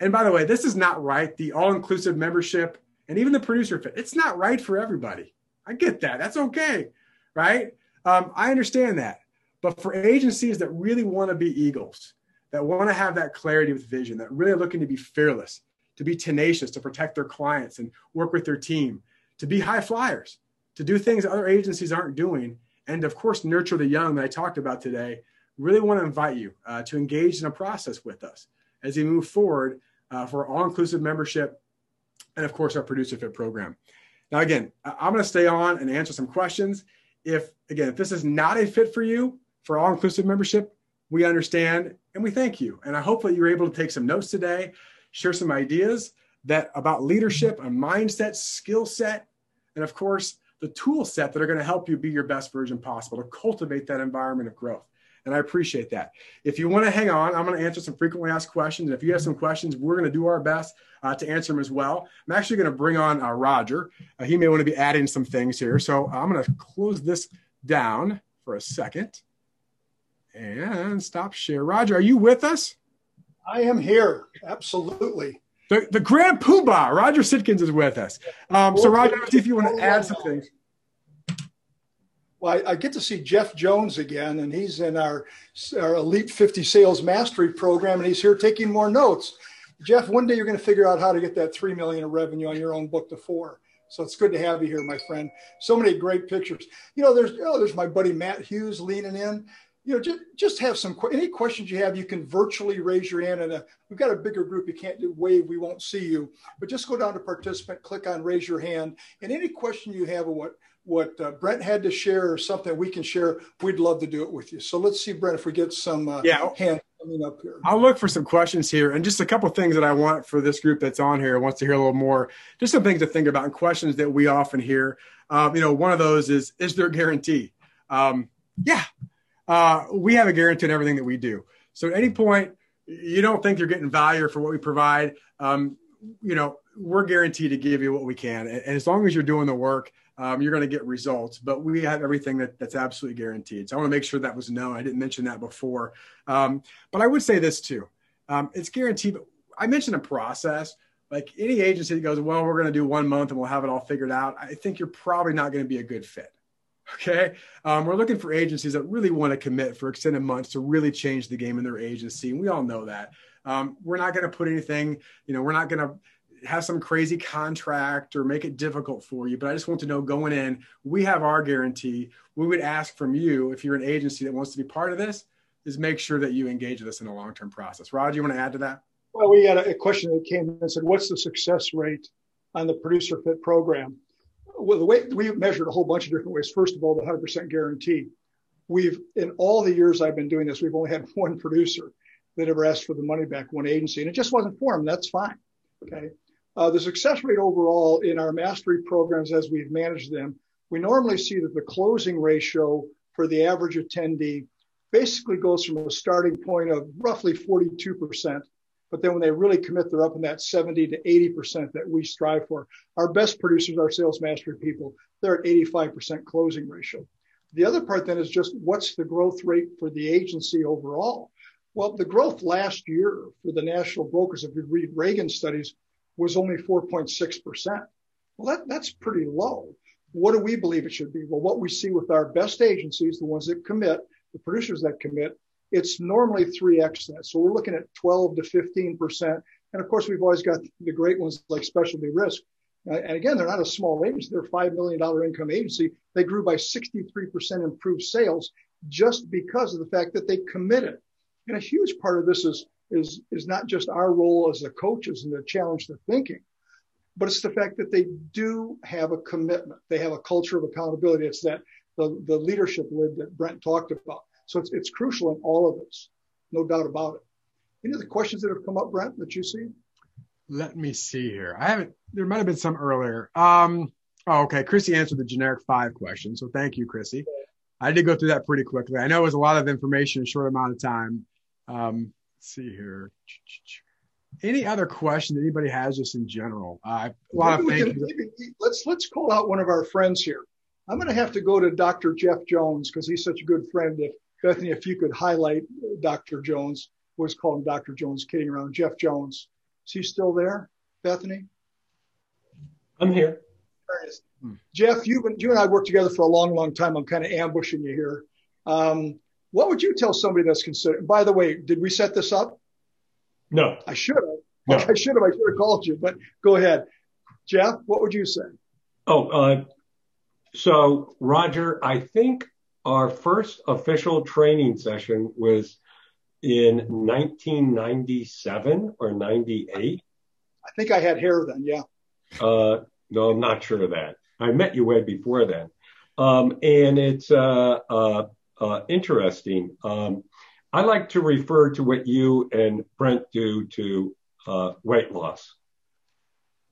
And by the way, this is not right. The all inclusive membership and even the producer fit, it's not right for everybody. I get that. That's okay. Right. Um, I understand that. But for agencies that really want to be eagles, that want to have that clarity with vision, that really are looking to be fearless, to be tenacious, to protect their clients and work with their team, to be high flyers, to do things other agencies aren't doing, and of course, nurture the young that I talked about today, really want to invite you uh, to engage in a process with us as we move forward uh, for all inclusive membership and, of course, our Producer Fit program. Now, again, I'm going to stay on and answer some questions. If, again, if this is not a fit for you for all inclusive membership, we understand and we thank you. And I hope that you're able to take some notes today, share some ideas that about leadership, a mindset, skill set, and of course, the tool set that are going to help you be your best version possible to cultivate that environment of growth. And I appreciate that. If you want to hang on, I'm going to answer some frequently asked questions. And if you have some questions, we're going to do our best uh, to answer them as well. I'm actually going to bring on uh, Roger. Uh, he may want to be adding some things here. So I'm going to close this down for a second and stop share. Roger, are you with us? I am here. Absolutely. The, the Grand Poobah, Roger Sitkins is with us. Um, so, Roger, if you want to add some things. Well, I, I, get to see Jeff Jones again, and he's in our, our Elite 50 Sales Mastery program, and he's here taking more notes. Jeff, one day you're going to figure out how to get that three million of revenue on your own book to four. So it's good to have you here, my friend. So many great pictures. You know, there's oh, there's my buddy Matt Hughes leaning in you know, just, just have some, any questions you have, you can virtually raise your hand and uh, we've got a bigger group. You can't do wave. We won't see you, but just go down to participant, click on raise your hand. And any question you have of what, what uh, Brent had to share or something we can share, we'd love to do it with you. So let's see, Brent, if we get some uh, yeah. hand coming up here. I'll look for some questions here and just a couple things that I want for this group that's on here wants to hear a little more, just some things to think about and questions that we often hear. Um, you know, one of those is, is there a guarantee? Um, yeah, uh, we have a guarantee in everything that we do. So at any point you don't think you're getting value for what we provide, um, you know, we're guaranteed to give you what we can. And, and as long as you're doing the work, um, you're going to get results. But we have everything that, that's absolutely guaranteed. So I want to make sure that was known. I didn't mention that before. Um, but I would say this too. Um, it's guaranteed. I mentioned a process. Like any agency that goes, well, we're going to do one month and we'll have it all figured out. I think you're probably not going to be a good fit. Okay. Um, we're looking for agencies that really want to commit for extended months to really change the game in their agency. And we all know that. Um, we're not going to put anything, you know, we're not going to have some crazy contract or make it difficult for you. But I just want to know going in, we have our guarantee. We would ask from you, if you're an agency that wants to be part of this, is make sure that you engage with us in a long term process. Roger, you want to add to that? Well, we had a question that came in and said, What's the success rate on the producer fit program? well, the way we measured a whole bunch of different ways. First of all, the 100% guarantee. We've, in all the years I've been doing this, we've only had one producer that ever asked for the money back, one agency, and it just wasn't for him. That's fine. Okay. Uh, the success rate overall in our mastery programs as we've managed them, we normally see that the closing ratio for the average attendee basically goes from a starting point of roughly 42% but then when they really commit, they're up in that 70 to 80% that we strive for. Our best producers, our sales mastery people, they're at 85% closing ratio. The other part then is just what's the growth rate for the agency overall? Well, the growth last year for the national brokers, if you read Reagan studies, was only 4.6%. Well, that, that's pretty low. What do we believe it should be? Well, what we see with our best agencies, the ones that commit, the producers that commit, it's normally 3x that. So we're looking at 12 to 15%. And of course, we've always got the great ones like specialty risk. And again, they're not a small agency. They're a $5 million income agency. They grew by 63% improved sales just because of the fact that they committed. And a huge part of this is, is, is not just our role as the coaches and the challenge the thinking, but it's the fact that they do have a commitment. They have a culture of accountability. It's that the, the leadership lid that Brent talked about. So it's, it's crucial in all of this, no doubt about it. Any of the questions that have come up, Brent, that you see? Let me see here. I haven't, there might have been some earlier. Um, oh, okay. Chrissy answered the generic five question. So thank you, Chrissy. I did go through that pretty quickly. I know it was a lot of information in a short amount of time. Um, let's see here. Any other question that anybody has just in general? Uh, a lot maybe of thank can, let's let's call out one of our friends here. I'm going to have to go to Dr. Jeff Jones because he's such a good friend. If Bethany, if you could highlight Dr. Jones, always call him Dr. Jones, kidding around. Jeff Jones. Is he still there, Bethany? I'm here. Hmm. Jeff, you, you and I worked together for a long, long time. I'm kind of ambushing you here. Um, what would you tell somebody that's considered? By the way, did we set this up? No. I should have. No. I should have. I should have called you, but go ahead. Jeff, what would you say? Oh, uh, so Roger, I think our first official training session was in 1997 or 98. I think I had hair then, yeah. Uh, no, I'm not sure of that. I met you way before then. Um, and it's uh, uh, interesting. Um, I like to refer to what you and Brent do to uh, weight loss.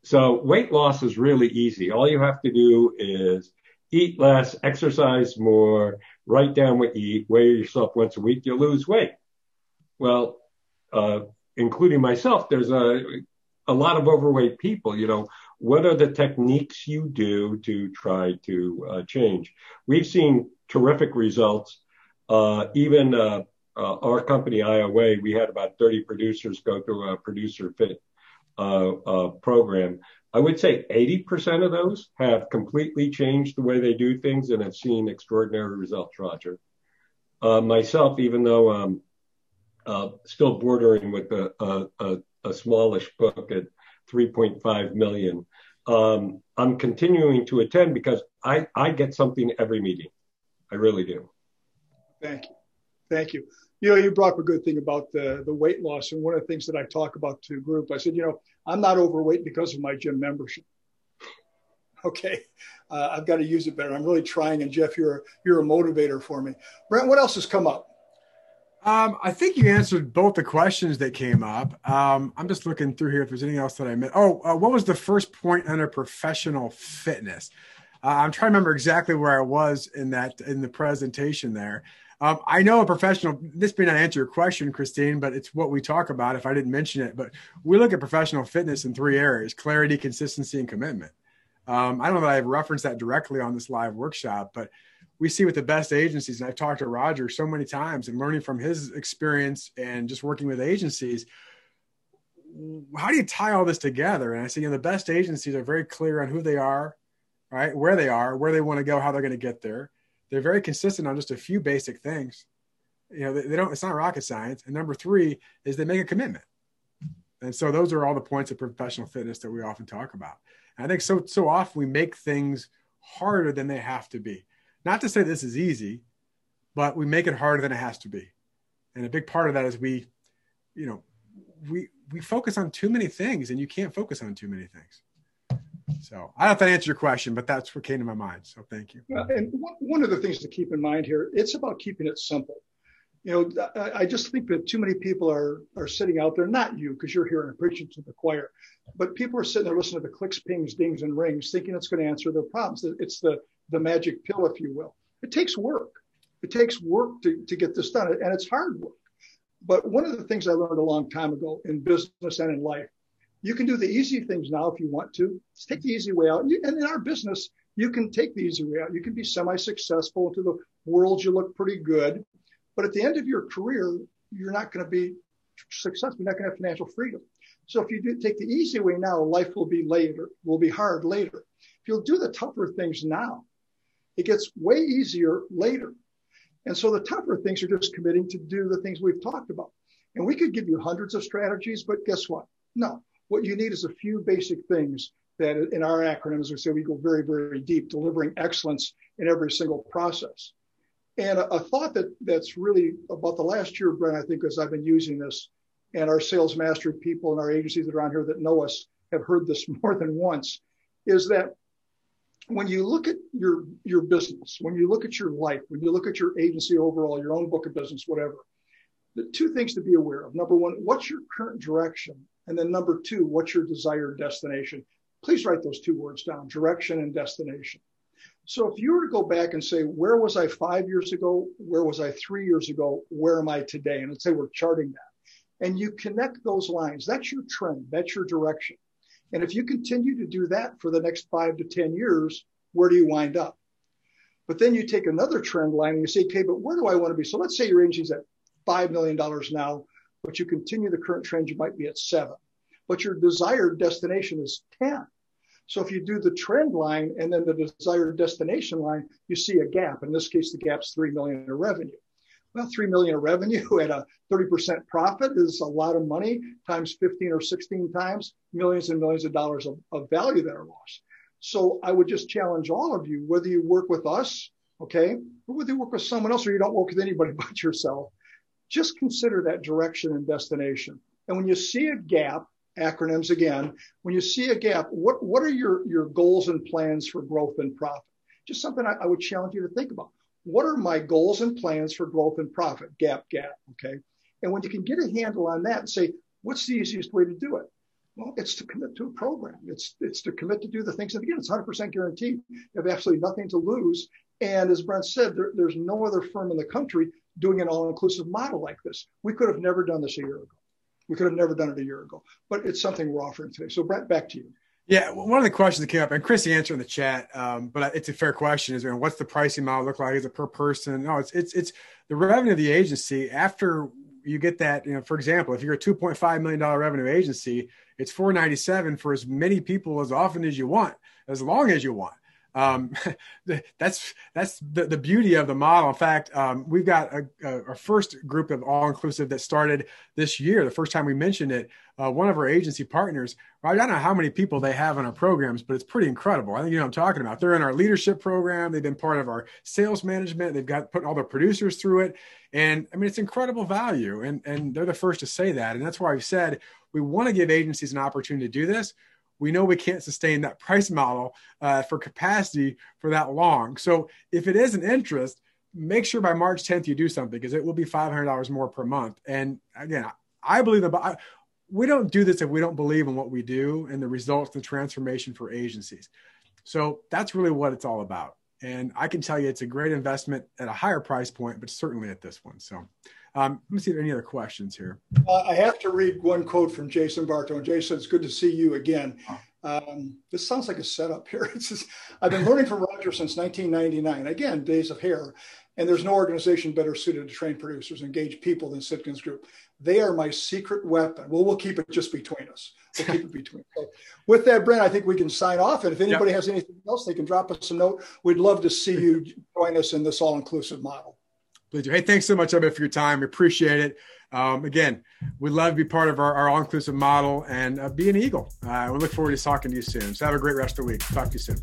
So weight loss is really easy. All you have to do is eat less, exercise more, write down what you eat, weigh yourself once a week, you lose weight. Well, uh, including myself, there's a, a lot of overweight people, you know, what are the techniques you do to try to uh, change? We've seen terrific results. Uh, even uh, uh our company, IOA, we had about 30 producers go through a producer fit uh, uh, program. I would say 80% of those have completely changed the way they do things and have seen extraordinary results, Roger. myself, even though I'm still bordering with a, a, a smallish book at 3.5 million. Um, I'm continuing to attend because I, I get something every meeting. I really do. Thank you. Thank you. You know, you brought up a good thing about the, the weight loss. And one of the things that I talk about to group, I said, you know, I'm not overweight because of my gym membership. Okay. Uh, I've got to use it better. I'm really trying. And Jeff, you're, you're a motivator for me. Brent, what else has come up? Um, I think you answered both the questions that came up. Um, I'm just looking through here if there's anything else that I missed. Oh, uh, what was the first point under professional fitness? Uh, I'm trying to remember exactly where I was in that in the presentation there. Um, I know a professional. This may not answer your question, Christine, but it's what we talk about. If I didn't mention it, but we look at professional fitness in three areas: clarity, consistency, and commitment. Um, I don't know that I've referenced that directly on this live workshop, but we see with the best agencies, and I've talked to Roger so many times and learning from his experience and just working with agencies. How do you tie all this together? And I say, you know, the best agencies are very clear on who they are, right? Where they are, where they want to go, how they're going to get there. They're very consistent on just a few basic things. You know, they, they don't, it's not rocket science. And number three is they make a commitment. And so those are all the points of professional fitness that we often talk about. And I think so, so often we make things harder than they have to be not to say this is easy, but we make it harder than it has to be. And a big part of that is we, you know, we we focus on too many things, and you can't focus on too many things. So I don't know if that answered your question, but that's what came to my mind. So thank you. and one of the things to keep in mind here, it's about keeping it simple. You know, I just think that too many people are are sitting out there, not you, because you're here and preaching to the choir, but people are sitting there listening to the clicks, pings, dings, and rings, thinking it's going to answer their problems. It's the the magic pill, if you will. It takes work. It takes work to, to get this done, and it's hard work. But one of the things I learned a long time ago in business and in life, you can do the easy things now if you want to. Just take the easy way out. And in our business, you can take the easy way out. You can be semi-successful into the world. You look pretty good, but at the end of your career, you're not going to be successful. You're not going to have financial freedom. So if you do take the easy way now, life will be later, will be hard later. If you'll do the tougher things now, it gets way easier later. And so the tougher things are just committing to do the things we've talked about. And we could give you hundreds of strategies, but guess what? No. What you need is a few basic things that in our acronyms, we say we go very, very deep, delivering excellence in every single process. And a, a thought that that's really about the last year, Brent, I think, as I've been using this, and our sales mastery people and our agencies that are on here that know us have heard this more than once, is that when you look at your your business, when you look at your life, when you look at your agency overall, your own book of business, whatever, the two things to be aware of. Number one, what's your current direction? And then number two, what's your desired destination? Please write those two words down, direction and destination. So if you were to go back and say, where was I five years ago? Where was I three years ago? Where am I today? And let's say we're charting that. And you connect those lines. That's your trend. That's your direction. And if you continue to do that for the next five to 10 years, where do you wind up? But then you take another trend line and you say, okay, but where do I want to be? So let's say your agency's at $5 million now, but you continue the current trend, you might be at seven, but your desired destination is 10. So if you do the trend line and then the desired destination line, you see a gap. In this case, the gap's 3 million in revenue. Well, 3 million revenue at a 30% profit is a lot of money times 15 or 16 times millions and millions of dollars of, of value that are lost. So I would just challenge all of you, whether you work with us, okay, or whether you work with someone else or you don't work with anybody but yourself, just consider that direction and destination. And when you see a gap, acronyms again, when you see a gap, what, what are your, your goals and plans for growth and profit? Just something I, I would challenge you to think about what are my goals and plans for growth and profit? Gap, gap. Okay. And when you can get a handle on that and say, what's the easiest way to do it? Well, it's to commit to a program. It's it's to commit to do the things. And again, it's 100% guaranteed. You have absolutely nothing to lose. And as Brent said, there, there's no other firm in the country doing an all-inclusive model like this. We could have never done this a year ago. We could have never done it a year ago. But it's something we're offering today. So Brent, back to you. Yeah, one of the questions that came up, and Chris answered in the chat, um, but it's a fair question: is you know, what's the pricing model look like? Is it per person? No, it's it's it's the revenue of the agency after you get that. You know, for example, if you're a 2.5 million dollar revenue agency, it's 497 for as many people as often as you want, as long as you want. Um, that's that's the, the beauty of the model. In fact, um, we've got a, a, our first group of all inclusive that started this year. The first time we mentioned it, uh, one of our agency partners. I don't know how many people they have in our programs, but it's pretty incredible. I think you know I'm talking about. They're in our leadership program. They've been part of our sales management. They've got putting all their producers through it, and I mean it's incredible value. And and they're the first to say that. And that's why I've said we want to give agencies an opportunity to do this we know we can't sustain that price model uh, for capacity for that long. So if it is an interest, make sure by March 10th you do something because it will be $500 more per month. And again, I believe that we don't do this if we don't believe in what we do and the results, the transformation for agencies. So that's really what it's all about. And I can tell you it's a great investment at a higher price point, but certainly at this one. So um, let me see if there are any other questions here. Uh, I have to read one quote from Jason Bartow. Jason, it's good to see you again. Um, this sounds like a setup here. Just, I've been learning from Roger since 1999. Again, days of hair. And there's no organization better suited to train producers, engage people than Sitkins Group. They are my secret weapon. Well, we'll keep it just between us. We'll keep it between. So with that, Brent, I think we can sign off. And if anybody yep. has anything else, they can drop us a note. We'd love to see you join us in this all-inclusive model. Hey, thanks so much, Evan, for your time. We appreciate it. Um, again, we'd love to be part of our, our all inclusive model and uh, be an eagle. Uh, we look forward to talking to you soon. So have a great rest of the week. Talk to you soon.